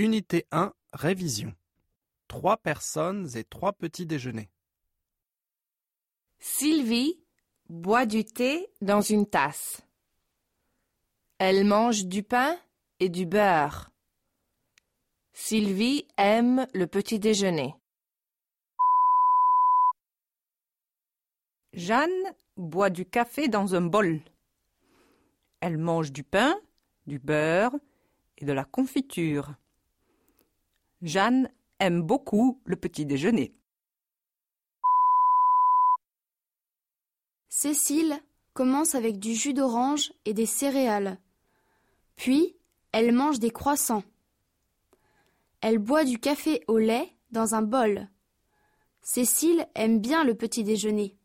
Unité 1, révision. Trois personnes et trois petits déjeuners. Sylvie boit du thé dans une tasse. Elle mange du pain et du beurre. Sylvie aime le petit déjeuner. Jeanne boit du café dans un bol. Elle mange du pain, du beurre et de la confiture. Jeanne aime beaucoup le petit déjeuner. Cécile commence avec du jus d'orange et des céréales. Puis, elle mange des croissants. Elle boit du café au lait dans un bol. Cécile aime bien le petit déjeuner.